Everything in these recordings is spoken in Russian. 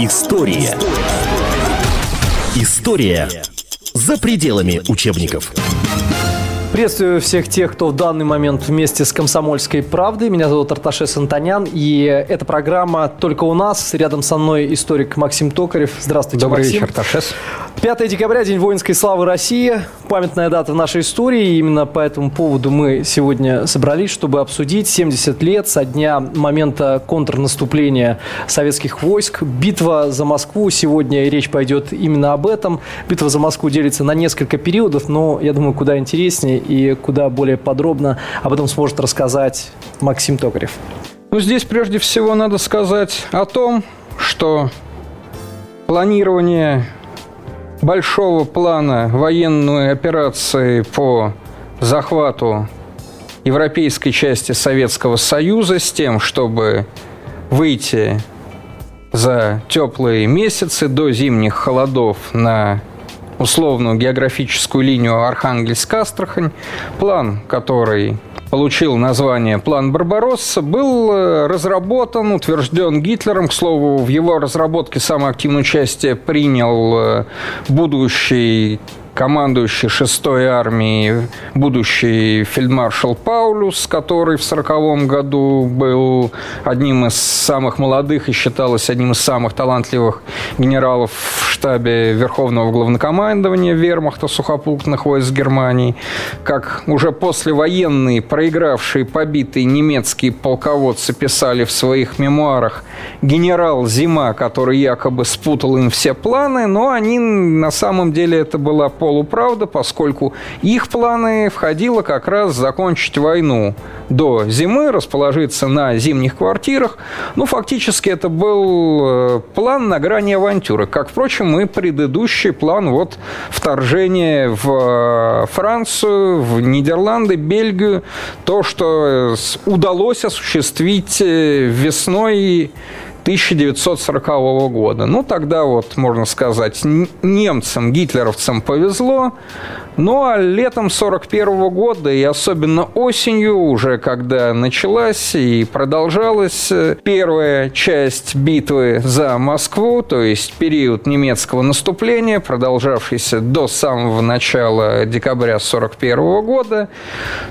История. История за пределами учебников. Приветствую всех тех, кто в данный момент вместе с «Комсомольской правдой». Меня зовут Арташес Антонян, и эта программа «Только у нас». Рядом со мной историк Максим Токарев. Здравствуйте, Добрый Максим. вечер, Арташес. 5 декабря, День воинской славы России. Памятная дата в нашей истории. И именно по этому поводу мы сегодня собрались, чтобы обсудить 70 лет со дня момента контрнаступления советских войск. Битва за Москву. Сегодня речь пойдет именно об этом. Битва за Москву делится на несколько периодов, но, я думаю, куда интереснее и куда более подробно об этом сможет рассказать Максим Токарев. Ну, здесь прежде всего надо сказать о том, что планирование большого плана военной операции по захвату европейской части Советского Союза с тем, чтобы выйти за теплые месяцы до зимних холодов на условную географическую линию Архангельск-Астрахань. План, который получил название «План Барбаросса», был э, разработан, утвержден Гитлером. К слову, в его разработке самое активное участие принял э, будущий командующий 6-й армией, будущий фельдмаршал Паулюс, который в 1940 году был одним из самых молодых и считалось одним из самых талантливых генералов в штабе Верховного главнокомандования вермахта сухопутных войск Германии, как уже послевоенные, проигравшие, побитые немецкие полководцы писали в своих мемуарах, генерал Зима, который якобы спутал им все планы, но они на самом деле это была полуправда, поскольку их планы входило как раз закончить войну до зимы, расположиться на зимних квартирах. Ну, фактически это был э, план на грани авантюры, как, впрочем, и предыдущий план вот вторжения в э, Францию, в Нидерланды, Бельгию, то, что удалось осуществить э, весной 1940 года. Ну, тогда вот, можно сказать, немцам, гитлеровцам повезло. Ну, а летом 1941 года и особенно осенью, уже когда началась и продолжалась э, первая часть битвы за Москву, то есть период немецкого наступления, продолжавшийся до самого начала декабря 1941 года,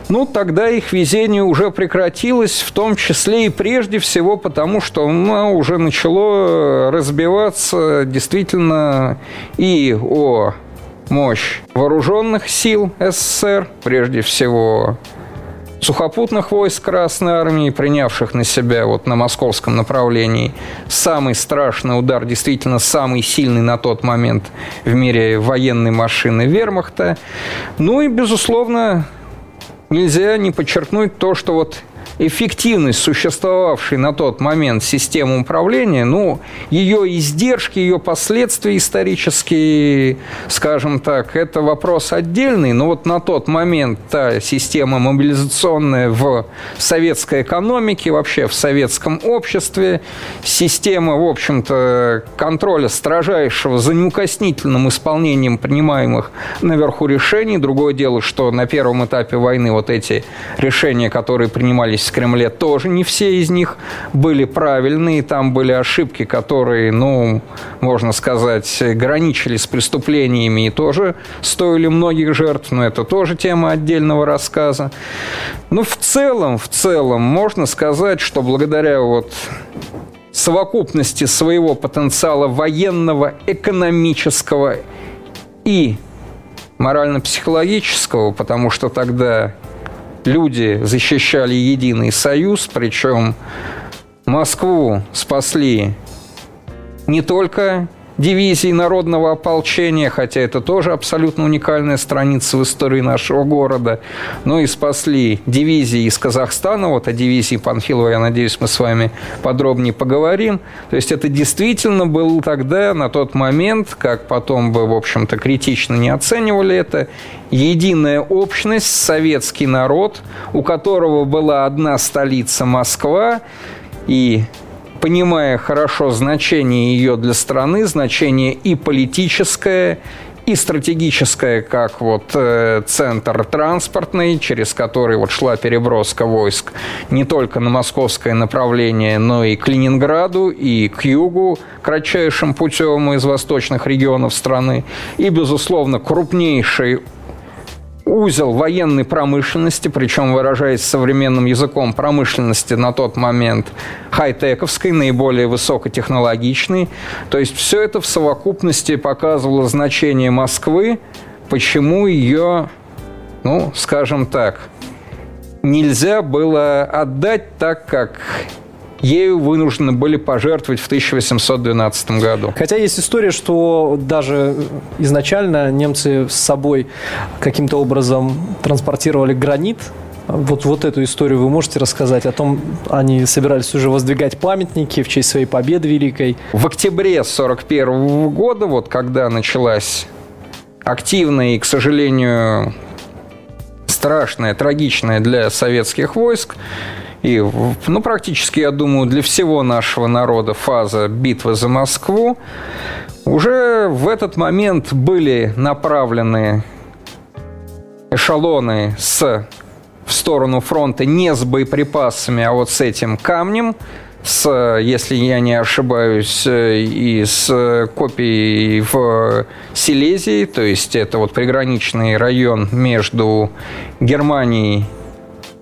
ну, тогда их везение уже прекратилось, в том числе и прежде всего потому, что ну, уже начало разбиваться действительно и о мощь вооруженных сил СССР, прежде всего сухопутных войск Красной Армии, принявших на себя вот на московском направлении самый страшный удар, действительно самый сильный на тот момент в мире военной машины вермахта. Ну и, безусловно, нельзя не подчеркнуть то, что вот эффективность существовавшей на тот момент системы управления, ну, ее издержки, ее последствия исторические, скажем так, это вопрос отдельный, но вот на тот момент та система мобилизационная в советской экономике, вообще в советском обществе, система, в общем-то, контроля строжайшего за неукоснительным исполнением принимаемых наверху решений. Другое дело, что на первом этапе войны вот эти решения, которые принимались в Кремле тоже не все из них были правильные. Там были ошибки, которые, ну, можно сказать, граничили с преступлениями и тоже стоили многих жертв. Но это тоже тема отдельного рассказа. Ну, в целом, в целом, можно сказать, что благодаря вот совокупности своего потенциала военного, экономического и морально-психологического, потому что тогда люди защищали единый союз, причем Москву спасли не только дивизии народного ополчения, хотя это тоже абсолютно уникальная страница в истории нашего города, но и спасли дивизии из Казахстана, вот о дивизии Панфилова, я надеюсь, мы с вами подробнее поговорим. То есть это действительно был тогда, на тот момент, как потом бы, в общем-то, критично не оценивали это, единая общность, советский народ, у которого была одна столица Москва, и понимая хорошо значение ее для страны, значение и политическое, и стратегическое, как вот э, центр транспортный, через который вот шла переброска войск не только на московское направление, но и к Ленинграду, и к югу кратчайшим путем из восточных регионов страны. И, безусловно, крупнейший узел военной промышленности, причем выражаясь современным языком промышленности на тот момент хай-тековской, наиболее высокотехнологичной. То есть все это в совокупности показывало значение Москвы, почему ее, ну, скажем так, нельзя было отдать так, как ею вынуждены были пожертвовать в 1812 году. Хотя есть история, что даже изначально немцы с собой каким-то образом транспортировали гранит, вот, вот эту историю вы можете рассказать? О том, они собирались уже воздвигать памятники в честь своей победы великой. В октябре 1941 года, вот когда началась активная и, к сожалению, страшная, трагичная для советских войск и, ну, практически, я думаю, для всего нашего народа фаза битвы за Москву, уже в этот момент были направлены эшелоны с, в сторону фронта не с боеприпасами, а вот с этим камнем, с, если я не ошибаюсь, и с копией в Силезии, то есть это вот приграничный район между Германией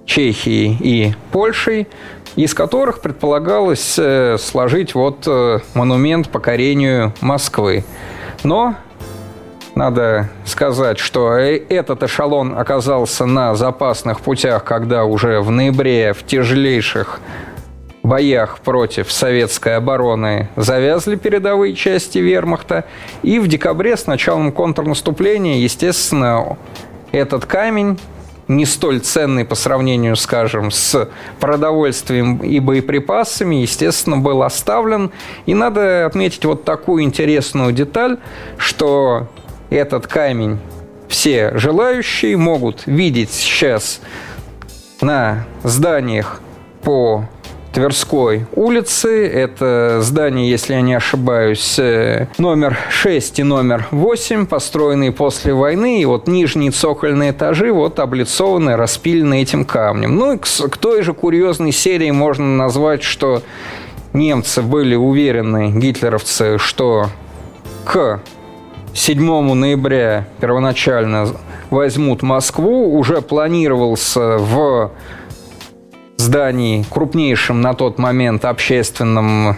Чехии и Польшей, из которых предполагалось э, сложить вот э, монумент покорению Москвы. Но надо сказать, что э, этот эшелон оказался на запасных путях, когда уже в ноябре в тяжелейших боях против советской обороны завязли передовые части вермахта. И в декабре с началом контрнаступления, естественно, этот камень не столь ценный по сравнению, скажем, с продовольствием и боеприпасами, естественно, был оставлен. И надо отметить вот такую интересную деталь, что этот камень все желающие могут видеть сейчас на зданиях по Тверской улицы. Это здание, если я не ошибаюсь, э, номер 6 и номер 8, построенные после войны. И вот нижние цокольные этажи вот облицованы, распилены этим камнем. Ну и к, к той же курьезной серии можно назвать, что немцы были уверены, гитлеровцы, что к 7 ноября первоначально возьмут Москву. Уже планировался в здании, крупнейшем на тот момент общественном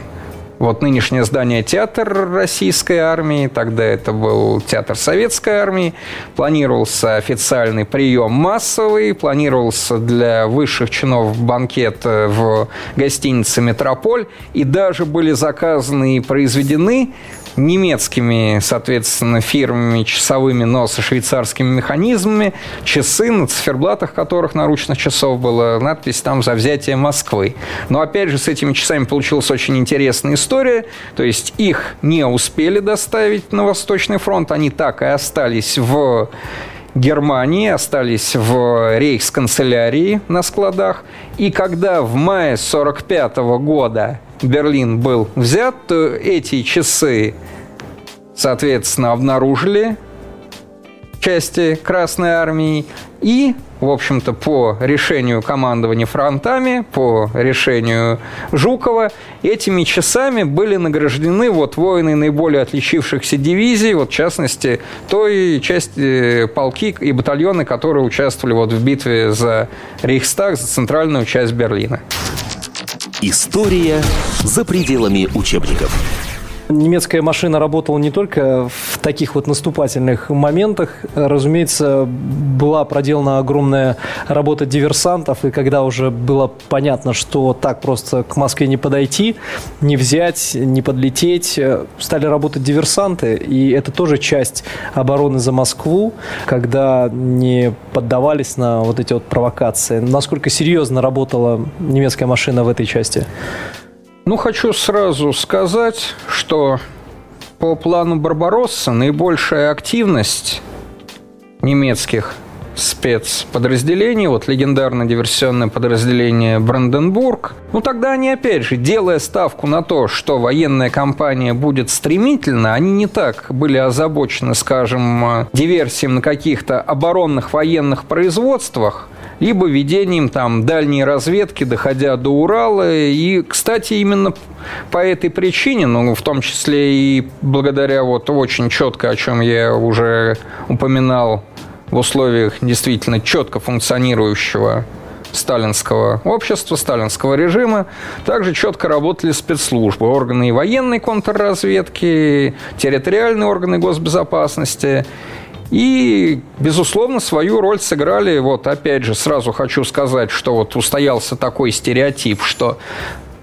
вот нынешнее здание театр российской армии, тогда это был театр советской армии. Планировался официальный прием массовый, планировался для высших чинов банкет в гостинице «Метрополь». И даже были заказаны и произведены немецкими, соответственно, фирмами часовыми, но со швейцарскими механизмами, часы, на циферблатах которых наручных часов была надпись там «За взятие Москвы». Но, опять же, с этими часами получилась очень интересная история. То есть их не успели доставить на Восточный фронт, они так и остались в Германии, остались в рейхсканцелярии на складах. И когда в мае 1945 года Берлин был взят, то эти часы, соответственно, обнаружили части Красной Армии и, в общем-то, по решению командования фронтами, по решению Жукова, этими часами были награждены вот воины наиболее отличившихся дивизий, вот в частности, той части полки и батальоны, которые участвовали вот в битве за Рейхстаг, за центральную часть Берлина. История за пределами учебников. Немецкая машина работала не только в таких вот наступательных моментах. Разумеется, была проделана огромная работа диверсантов, и когда уже было понятно, что так просто к Москве не подойти, не взять, не подлететь, стали работать диверсанты, и это тоже часть обороны за Москву, когда не поддавались на вот эти вот провокации. Насколько серьезно работала немецкая машина в этой части? Ну, хочу сразу сказать, что по плану Барбаросса наибольшая активность немецких спецподразделений, вот легендарное диверсионное подразделение Бранденбург. Ну, тогда они, опять же, делая ставку на то, что военная кампания будет стремительно, они не так были озабочены, скажем, диверсией на каких-то оборонных военных производствах, либо ведением там дальней разведки, доходя до Урала. И, кстати, именно по этой причине, ну, в том числе и благодаря вот очень четко, о чем я уже упоминал, в условиях действительно четко функционирующего сталинского общества, сталинского режима. Также четко работали спецслужбы, органы военной контрразведки, территориальные органы госбезопасности. И, безусловно, свою роль сыграли, вот опять же, сразу хочу сказать, что вот устоялся такой стереотип, что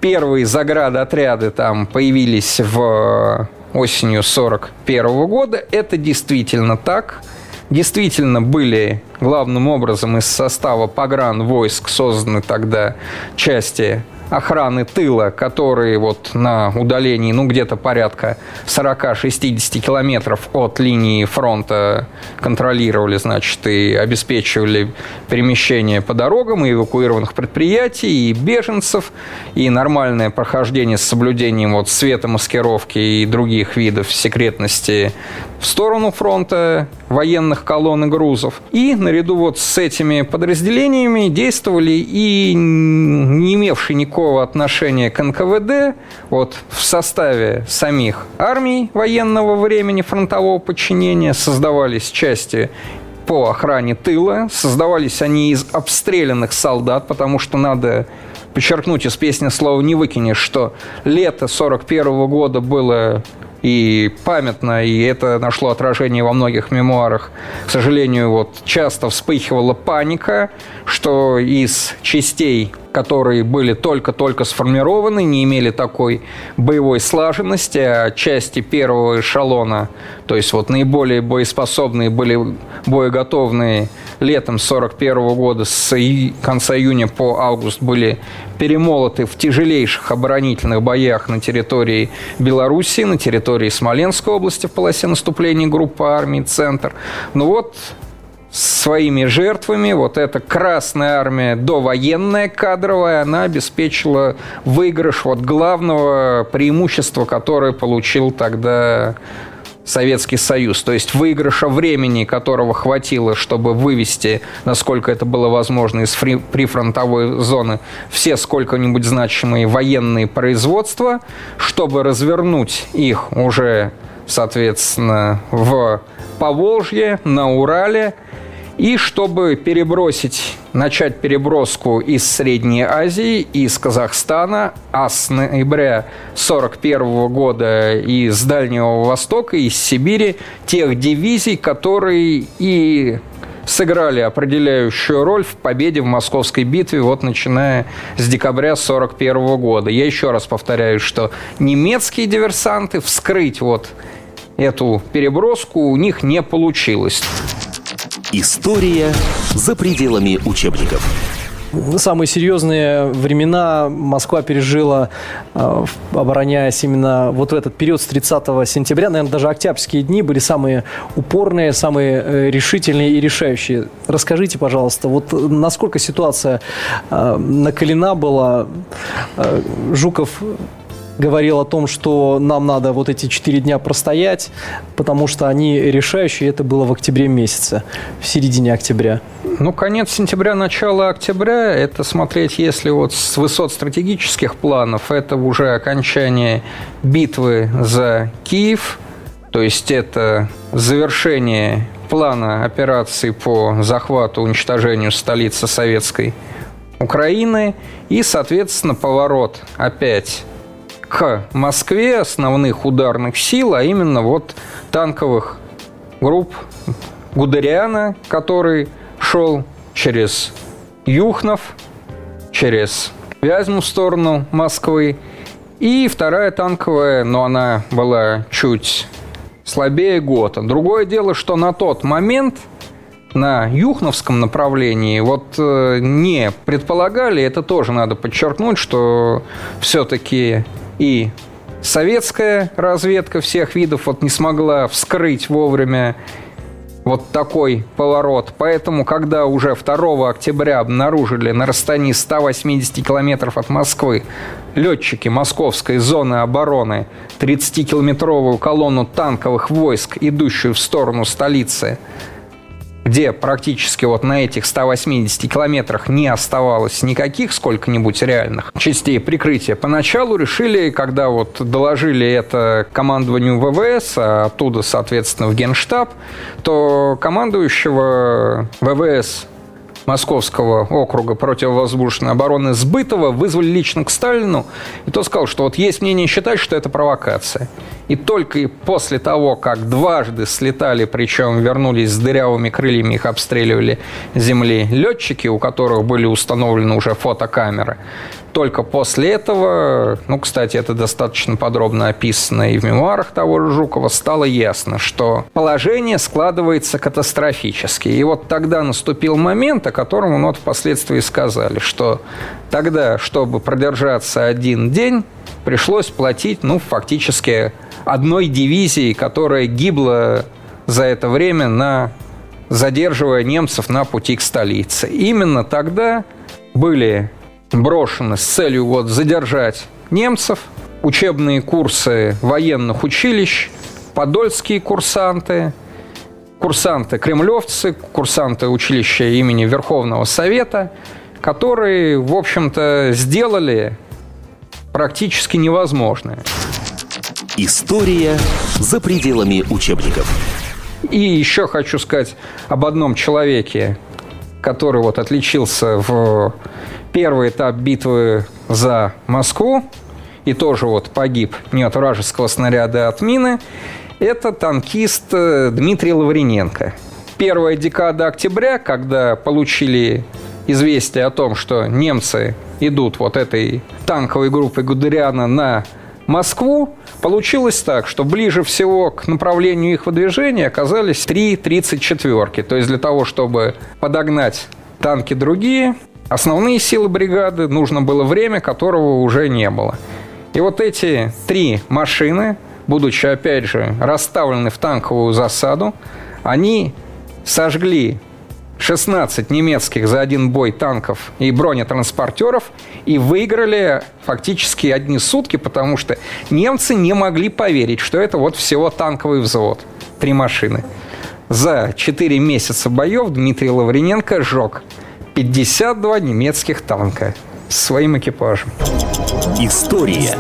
первые заградотряды там появились в осенью 41 года. Это действительно так. Действительно были главным образом из состава погран войск созданы тогда части охраны тыла, которые вот на удалении, ну, где-то порядка 40-60 километров от линии фронта контролировали, значит, и обеспечивали перемещение по дорогам и эвакуированных предприятий, и беженцев, и нормальное прохождение с соблюдением вот светомаскировки и других видов секретности в сторону фронта военных колонн и грузов. И наряду вот с этими подразделениями действовали и не имевшие никакого отношения к НКВД вот в составе самих армий военного времени фронтового подчинения создавались части по охране тыла. Создавались они из обстрелянных солдат, потому что надо подчеркнуть из песни слова «Не выкинешь», что лето 41 года было и памятно, и это нашло отражение во многих мемуарах. К сожалению, вот часто вспыхивала паника, что из частей которые были только-только сформированы, не имели такой боевой слаженности, а части первого эшелона, то есть вот наиболее боеспособные были боеготовные летом 41 года с конца июня по август были перемолоты в тяжелейших оборонительных боях на территории Белоруссии, на территории Смоленской области в полосе наступления группы армий «Центр». Ну вот, своими жертвами. Вот эта Красная Армия довоенная кадровая, она обеспечила выигрыш вот главного преимущества, которое получил тогда Советский Союз. То есть выигрыша времени, которого хватило, чтобы вывести, насколько это было возможно, из фри- прифронтовой зоны все сколько-нибудь значимые военные производства, чтобы развернуть их уже, соответственно, в Поволжье, на Урале, и чтобы перебросить, начать переброску из Средней Азии, из Казахстана, а с ноября 1941 года из Дальнего Востока, из Сибири, тех дивизий, которые и сыграли определяющую роль в победе в Московской битве, вот начиная с декабря 1941 года. Я еще раз повторяю, что немецкие диверсанты вскрыть вот эту переброску у них не получилось. История за пределами учебников. Самые серьезные времена Москва пережила, э, обороняясь именно вот в этот период с 30 сентября. Наверное, даже октябрьские дни были самые упорные, самые э, решительные и решающие. Расскажите, пожалуйста, вот насколько ситуация э, накалена была? Жуков говорил о том, что нам надо вот эти четыре дня простоять, потому что они решающие. Это было в октябре месяце, в середине октября. Ну, конец сентября, начало октября, это смотреть, если вот с высот стратегических планов, это уже окончание битвы за Киев, то есть это завершение плана операции по захвату, уничтожению столицы советской Украины и, соответственно, поворот опять к Москве основных ударных сил, а именно вот танковых групп Гудериана, который шел через Юхнов, через Вязьму в сторону Москвы. И вторая танковая, но она была чуть слабее Гота. Другое дело, что на тот момент на Юхновском направлении вот э, не предполагали, это тоже надо подчеркнуть, что все-таки и советская разведка всех видов вот не смогла вскрыть вовремя вот такой поворот. Поэтому, когда уже 2 октября обнаружили на расстоянии 180 километров от Москвы летчики московской зоны обороны 30-километровую колонну танковых войск, идущую в сторону столицы, где практически вот на этих 180 километрах не оставалось никаких сколько-нибудь реальных частей прикрытия. Поначалу решили, когда вот доложили это командованию ВВС, а оттуда, соответственно, в Генштаб, то командующего ВВС Московского округа противовоздушной обороны Сбытова вызвали лично к Сталину, и тот сказал, что вот есть мнение считать, что это провокация. И только после того, как дважды слетали, причем вернулись с дырявыми крыльями, их обстреливали земли летчики, у которых были установлены уже фотокамеры, только после этого, ну, кстати, это достаточно подробно описано и в мемуарах того же Жукова, стало ясно, что положение складывается катастрофически. И вот тогда наступил момент, о котором ну, вот впоследствии сказали, что тогда, чтобы продержаться один день, пришлось платить, ну, фактически одной дивизии, которая гибла за это время на задерживая немцев на пути к столице. Именно тогда были брошены с целью вот задержать немцев, учебные курсы военных училищ, подольские курсанты, курсанты-кремлевцы, курсанты училища имени Верховного Совета, которые, в общем-то, сделали практически невозможное. История за пределами учебников. И еще хочу сказать об одном человеке, который вот отличился в первый этап битвы за Москву и тоже вот погиб не от вражеского снаряда, а от мины, это танкист э, Дмитрий Лаврененко. Первая декада октября, когда получили известие о том, что немцы идут вот этой танковой группой Гудериана на Москву, получилось так, что ближе всего к направлению их выдвижения оказались три 34-ки. То есть для того, чтобы подогнать танки другие, основные силы бригады, нужно было время, которого уже не было. И вот эти три машины, будучи, опять же, расставлены в танковую засаду, они сожгли 16 немецких за один бой танков и бронетранспортеров и выиграли фактически одни сутки, потому что немцы не могли поверить, что это вот всего танковый взвод. Три машины. За 4 месяца боев Дмитрий Лаврененко сжег 52 немецких танка с своим экипажем. История.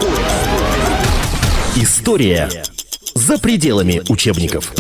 История за пределами учебников.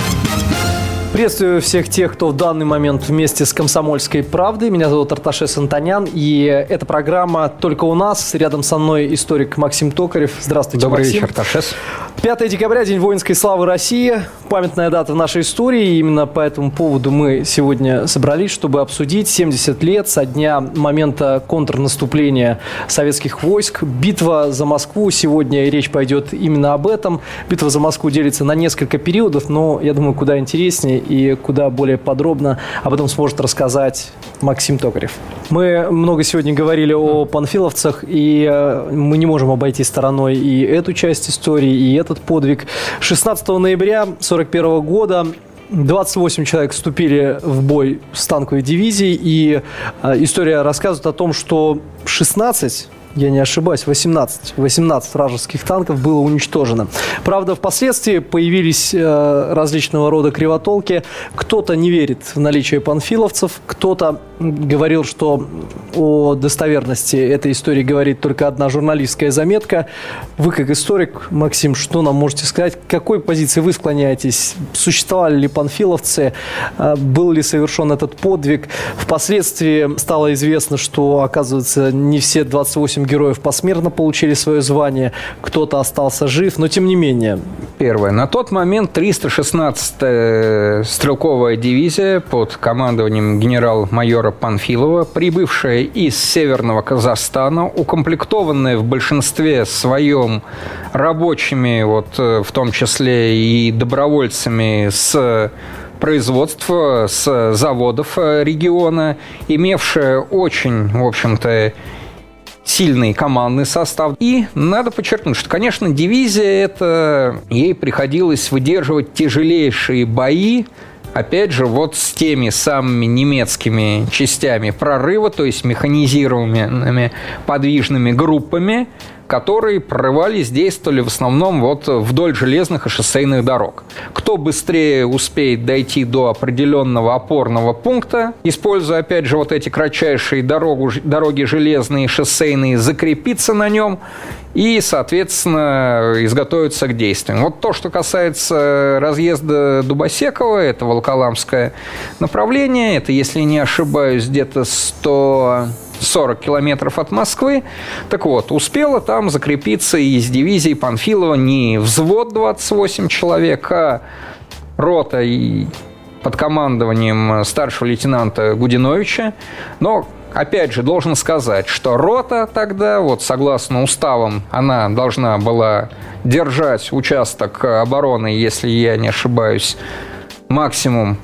Приветствую всех тех, кто в данный момент вместе с «Комсомольской правдой». Меня зовут Арташес Антонян, и эта программа «Только у нас». Рядом со мной историк Максим Токарев. Здравствуйте, Добрый Максим. вечер, Арташес. 5 декабря, День воинской славы России. Памятная дата в нашей истории. И именно по этому поводу мы сегодня собрались, чтобы обсудить 70 лет со дня момента контрнаступления советских войск. Битва за Москву. Сегодня речь пойдет именно об этом. Битва за Москву делится на несколько периодов, но, я думаю, куда интереснее и куда более подробно об этом сможет рассказать Максим Токарев. Мы много сегодня говорили о панфиловцах, и э, мы не можем обойти стороной и эту часть истории, и этот подвиг. 16 ноября 1941 года 28 человек вступили в бой с танковой дивизией, и э, история рассказывает о том, что 16 я не ошибаюсь, 18, 18 вражеских танков было уничтожено. Правда, впоследствии появились э, различного рода кривотолки. Кто-то не верит в наличие панфиловцев, кто-то говорил, что о достоверности этой истории говорит только одна журналистская заметка. Вы, как историк, Максим, что нам можете сказать? К какой позиции вы склоняетесь? Существовали ли панфиловцы? Э, был ли совершен этот подвиг? Впоследствии стало известно, что, оказывается, не все 28 героев посмертно получили свое звание, кто-то остался жив, но тем не менее. Первое. На тот момент 316-я стрелковая дивизия под командованием генерал-майора Панфилова, прибывшая из Северного Казахстана, укомплектованная в большинстве своем рабочими, вот, э, в том числе и добровольцами с производства, с заводов э, региона, имевшая очень, в общем-то, сильный командный состав. И надо подчеркнуть, что, конечно, дивизия это ей приходилось выдерживать тяжелейшие бои опять же, вот с теми самыми немецкими частями прорыва, то есть механизированными подвижными группами, которые прорывались, действовали в основном вот вдоль железных и шоссейных дорог. Кто быстрее успеет дойти до определенного опорного пункта, используя, опять же, вот эти кратчайшие дорогу, дороги железные шоссейные, закрепиться на нем и, соответственно, изготовиться к действиям. Вот то, что касается разъезда Дубосекова, это Волколамское направление, это, если не ошибаюсь, где-то 100 40 километров от Москвы. Так вот, успела там закрепиться из дивизии Панфилова не взвод 28 человек, а рота и под командованием старшего лейтенанта Гудиновича. Но Опять же, должен сказать, что рота тогда, вот согласно уставам, она должна была держать участок обороны, если я не ошибаюсь, максимум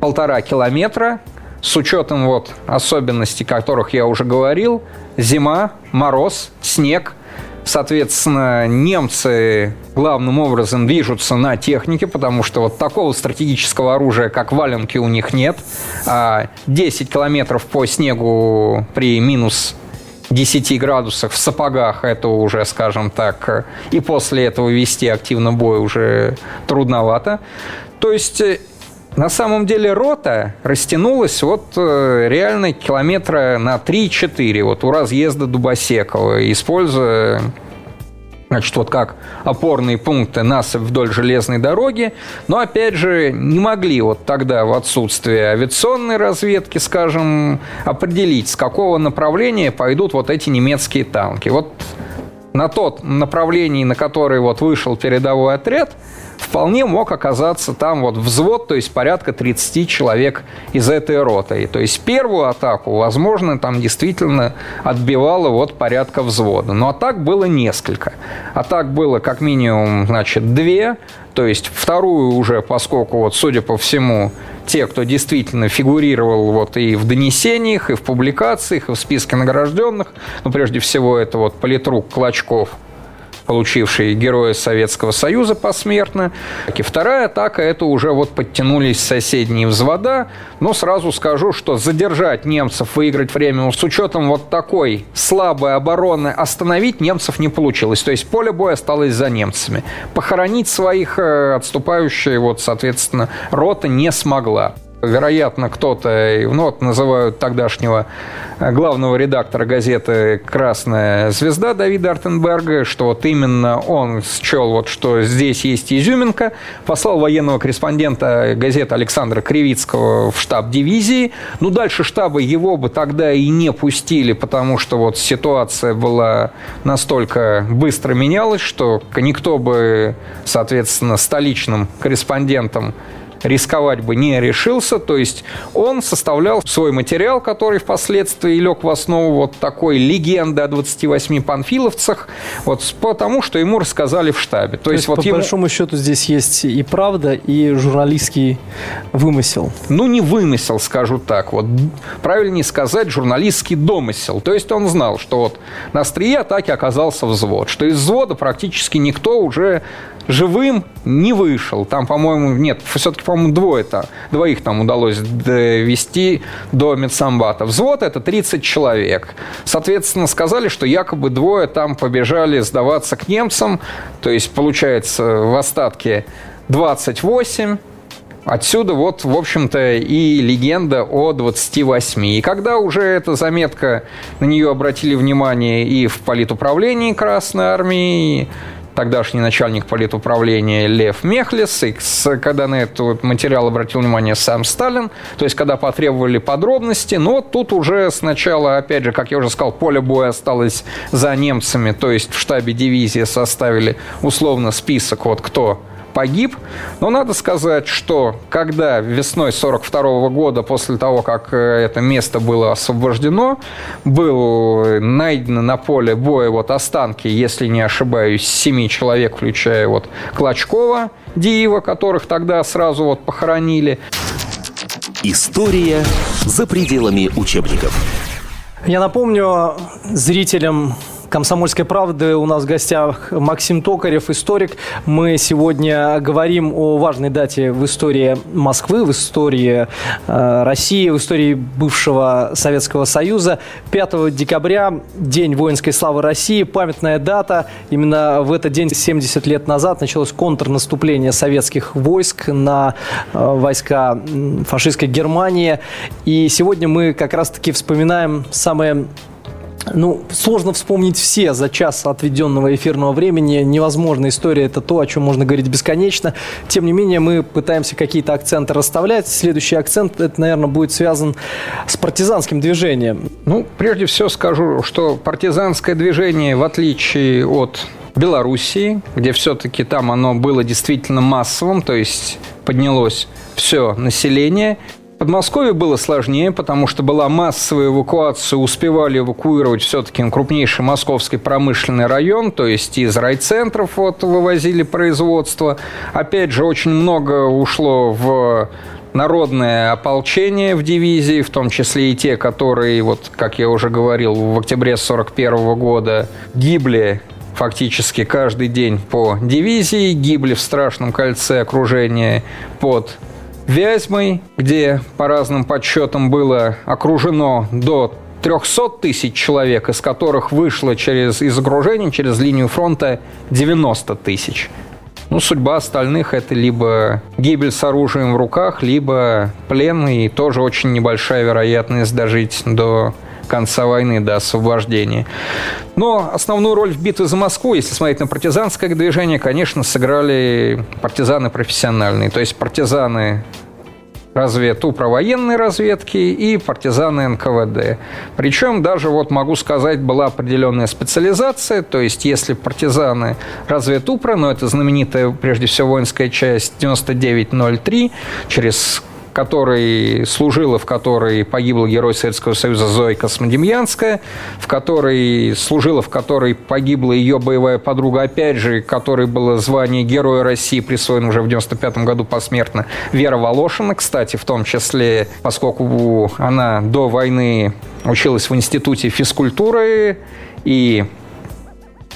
полтора километра с учетом вот особенностей, которых я уже говорил, зима, мороз, снег. Соответственно, немцы главным образом движутся на технике, потому что вот такого стратегического оружия, как валенки, у них нет. А 10 километров по снегу при минус 10 градусах в сапогах, это уже, скажем так, и после этого вести активно бой уже трудновато. То есть на самом деле рота растянулась вот э, реально километра на 3-4 вот у разъезда Дубосекова, используя Значит, вот как опорные пункты насыпь вдоль железной дороги. Но, опять же, не могли вот тогда в отсутствие авиационной разведки, скажем, определить, с какого направления пойдут вот эти немецкие танки. Вот на тот направлении, на который вот вышел передовой отряд – вполне мог оказаться там вот взвод, то есть порядка 30 человек из этой роты. То есть первую атаку, возможно, там действительно отбивало вот порядка взвода. Но атак было несколько. Атак было как минимум, значит, две. То есть вторую уже, поскольку, вот, судя по всему, те, кто действительно фигурировал вот и в донесениях, и в публикациях, и в списке награжденных, ну, прежде всего, это вот политрук Клочков – получивший Героя Советского Союза посмертно. И вторая атака – это уже вот подтянулись соседние взвода. Но сразу скажу, что задержать немцев, выиграть время с учетом вот такой слабой обороны остановить немцев не получилось. То есть поле боя осталось за немцами. Похоронить своих э, отступающие, вот, соответственно, рота не смогла. Вероятно, кто-то, ну вот называют тогдашнего э, главного редактора газеты «Красная звезда» Давида Артенберга, что вот именно он счел, вот, что здесь есть изюминка, послал военного корреспондента газеты Александра Кривицкого в штаб дивизии. Ну, дальше штаба его бы тогда и не пустили, потому что вот ситуация была настолько быстро менялась, что никто бы, соответственно, столичным корреспондентам рисковать бы не решился. То есть он составлял свой материал, который впоследствии лег в основу вот такой легенды о 28 панфиловцах, вот потому что ему рассказали в штабе. То, То есть, есть вот по ему... большому счету здесь есть и правда, и журналистский вымысел. Ну, не вымысел, скажу так. Вот правильнее сказать, журналистский домысел. То есть он знал, что вот на острие атаки оказался взвод, что из взвода практически никто уже живым не вышел. Там, по-моему, нет, все-таки, по-моему, двое-то, двоих там удалось довести до медсамбата. Взвод – это 30 человек. Соответственно, сказали, что якобы двое там побежали сдаваться к немцам. То есть, получается, в остатке 28, Отсюда вот, в общем-то, и легенда о 28. И когда уже эта заметка, на нее обратили внимание и в политуправлении Красной Армии, тогдашний начальник политуправления Лев Мехлис, и когда на этот материал обратил внимание сам Сталин, то есть когда потребовали подробности, но тут уже сначала, опять же, как я уже сказал, поле боя осталось за немцами, то есть в штабе дивизии составили условно список, вот кто погиб. Но надо сказать, что когда весной 42 года, после того, как э, это место было освобождено, был найдено на поле боя вот останки, если не ошибаюсь, семи человек, включая вот Клочкова, Диева, которых тогда сразу вот похоронили. История за пределами учебников. Я напомню зрителям «Комсомольской правды». У нас в гостях Максим Токарев, историк. Мы сегодня говорим о важной дате в истории Москвы, в истории э, России, в истории бывшего Советского Союза. 5 декабря, День воинской славы России, памятная дата. Именно в этот день, 70 лет назад, началось контрнаступление советских войск на э, войска фашистской Германии. И сегодня мы как раз-таки вспоминаем самые ну, сложно вспомнить все за час отведенного эфирного времени. Невозможно. История – это то, о чем можно говорить бесконечно. Тем не менее, мы пытаемся какие-то акценты расставлять. Следующий акцент, это, наверное, будет связан с партизанским движением. Ну, прежде всего скажу, что партизанское движение, в отличие от Белоруссии, где все-таки там оно было действительно массовым, то есть поднялось все население – Подмосковье было сложнее, потому что была массовая эвакуация, успевали эвакуировать все-таки крупнейший московский промышленный район, то есть из райцентров вот вывозили производство. Опять же, очень много ушло в народное ополчение в дивизии, в том числе и те, которые, вот, как я уже говорил, в октябре 1941 года гибли фактически каждый день по дивизии, гибли в страшном кольце окружения под Вязьмой, где по разным подсчетам было окружено до 300 тысяч человек, из которых вышло через, из окружения через линию фронта 90 тысяч. Ну, судьба остальных – это либо гибель с оружием в руках, либо плен, и тоже очень небольшая вероятность дожить до конца войны, до освобождения. Но основную роль в битве за Москву, если смотреть на партизанское движение, конечно, сыграли партизаны профессиональные. То есть партизаны разведупра военной разведки и партизаны НКВД. Причем даже, вот могу сказать, была определенная специализация, то есть если партизаны разведупра, но это знаменитая прежде всего воинская часть 9903, через которой служила, в которой погибла герой Советского Союза Зоя Космодемьянская, в которой служила, в которой погибла ее боевая подруга, опять же, которой было звание Героя России присвоено уже в 95 году посмертно, Вера Волошина, кстати, в том числе, поскольку она до войны училась в Институте физкультуры и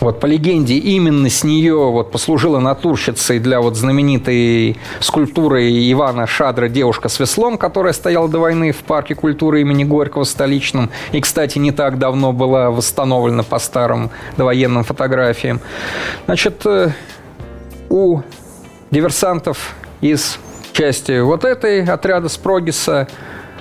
вот по легенде именно с нее вот послужила натурщицей для вот знаменитой скульптуры Ивана Шадра «Девушка с веслом», которая стояла до войны в парке культуры имени Горького столичном. И, кстати, не так давно была восстановлена по старым довоенным фотографиям. Значит, э, у диверсантов из части вот этой отряда Спрогиса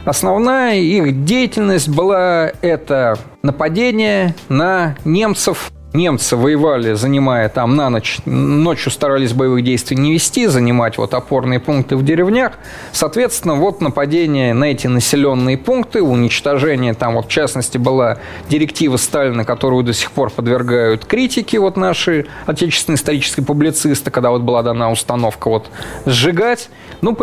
основная их деятельность была это нападение на немцев немцы воевали, занимая там на ночь, ночью старались боевых действий не вести, занимать вот опорные пункты в деревнях. Соответственно, вот нападение на эти населенные пункты, уничтожение там, вот в частности, была директива Сталина, которую до сих пор подвергают критике вот наши отечественные исторические публицисты, когда вот была дана установка вот сжигать. Ну,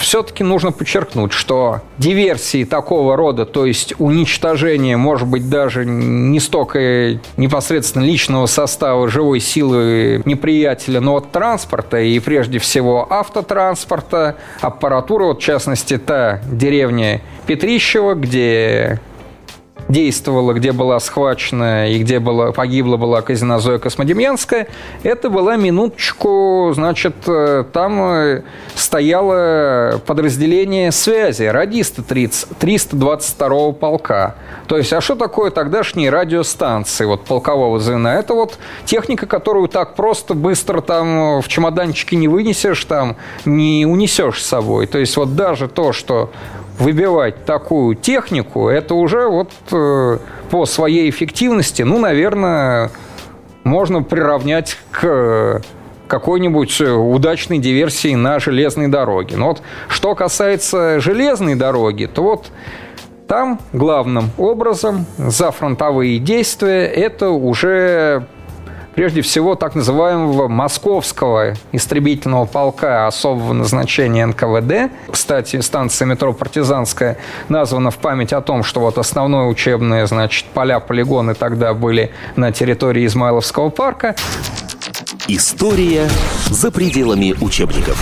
все-таки нужно подчеркнуть, что диверсии такого рода, то есть уничтожение, может быть, даже не столько непосредственно личного состава живой силы неприятеля, но от транспорта и прежде всего автотранспорта, аппаратура, вот в частности та деревня Петрищева, где действовала, где была схвачена и где была, погибла была казина Зоя Космодемьянская, это была минуточку, значит, э, там э, стояло подразделение связи, радисты 322-го полка. То есть, а что такое тогдашние радиостанции вот полкового звена? Это вот техника, которую так просто, быстро там в чемоданчике не вынесешь, там не унесешь с собой. То есть, вот даже то, что выбивать такую технику, это уже вот э, по своей эффективности, ну, наверное, можно приравнять к какой-нибудь удачной диверсии на железной дороге. Но вот что касается железной дороги, то вот там главным образом за фронтовые действия это уже прежде всего так называемого московского истребительного полка особого назначения НКВД. Кстати, станция метро «Партизанская» названа в память о том, что вот основное учебное, значит, поля-полигоны тогда были на территории Измайловского парка. История за пределами учебников.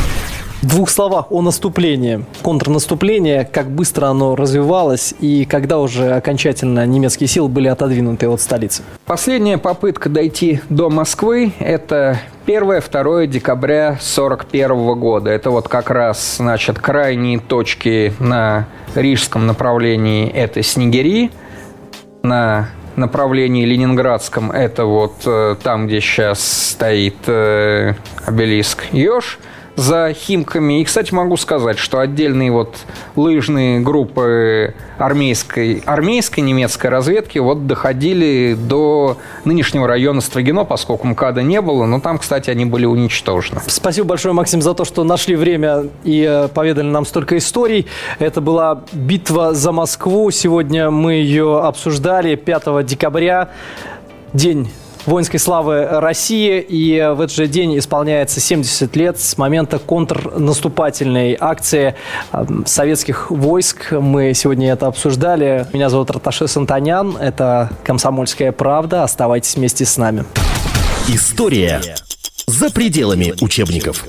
В двух словах о наступлении. Контрнаступление, как быстро оно развивалось и когда уже окончательно немецкие силы были отодвинуты от столицы? Последняя попытка дойти до Москвы – это 1-2 декабря 1941 года. Это вот как раз, значит, крайние точки на рижском направлении – это Снегири, на направлении Ленинградском – это вот э, там, где сейчас стоит э, обелиск Ёж – за Химками. И, кстати, могу сказать, что отдельные вот лыжные группы армейской, армейской немецкой разведки вот доходили до нынешнего района Строгино, поскольку МКАДа не было, но там, кстати, они были уничтожены. Спасибо большое, Максим, за то, что нашли время и э, поведали нам столько историй. Это была битва за Москву. Сегодня мы ее обсуждали 5 декабря. День воинской славы России. И в этот же день исполняется 70 лет с момента контрнаступательной акции эм, советских войск. Мы сегодня это обсуждали. Меня зовут Раташес Антонян. Это «Комсомольская правда». Оставайтесь вместе с нами. История за пределами учебников.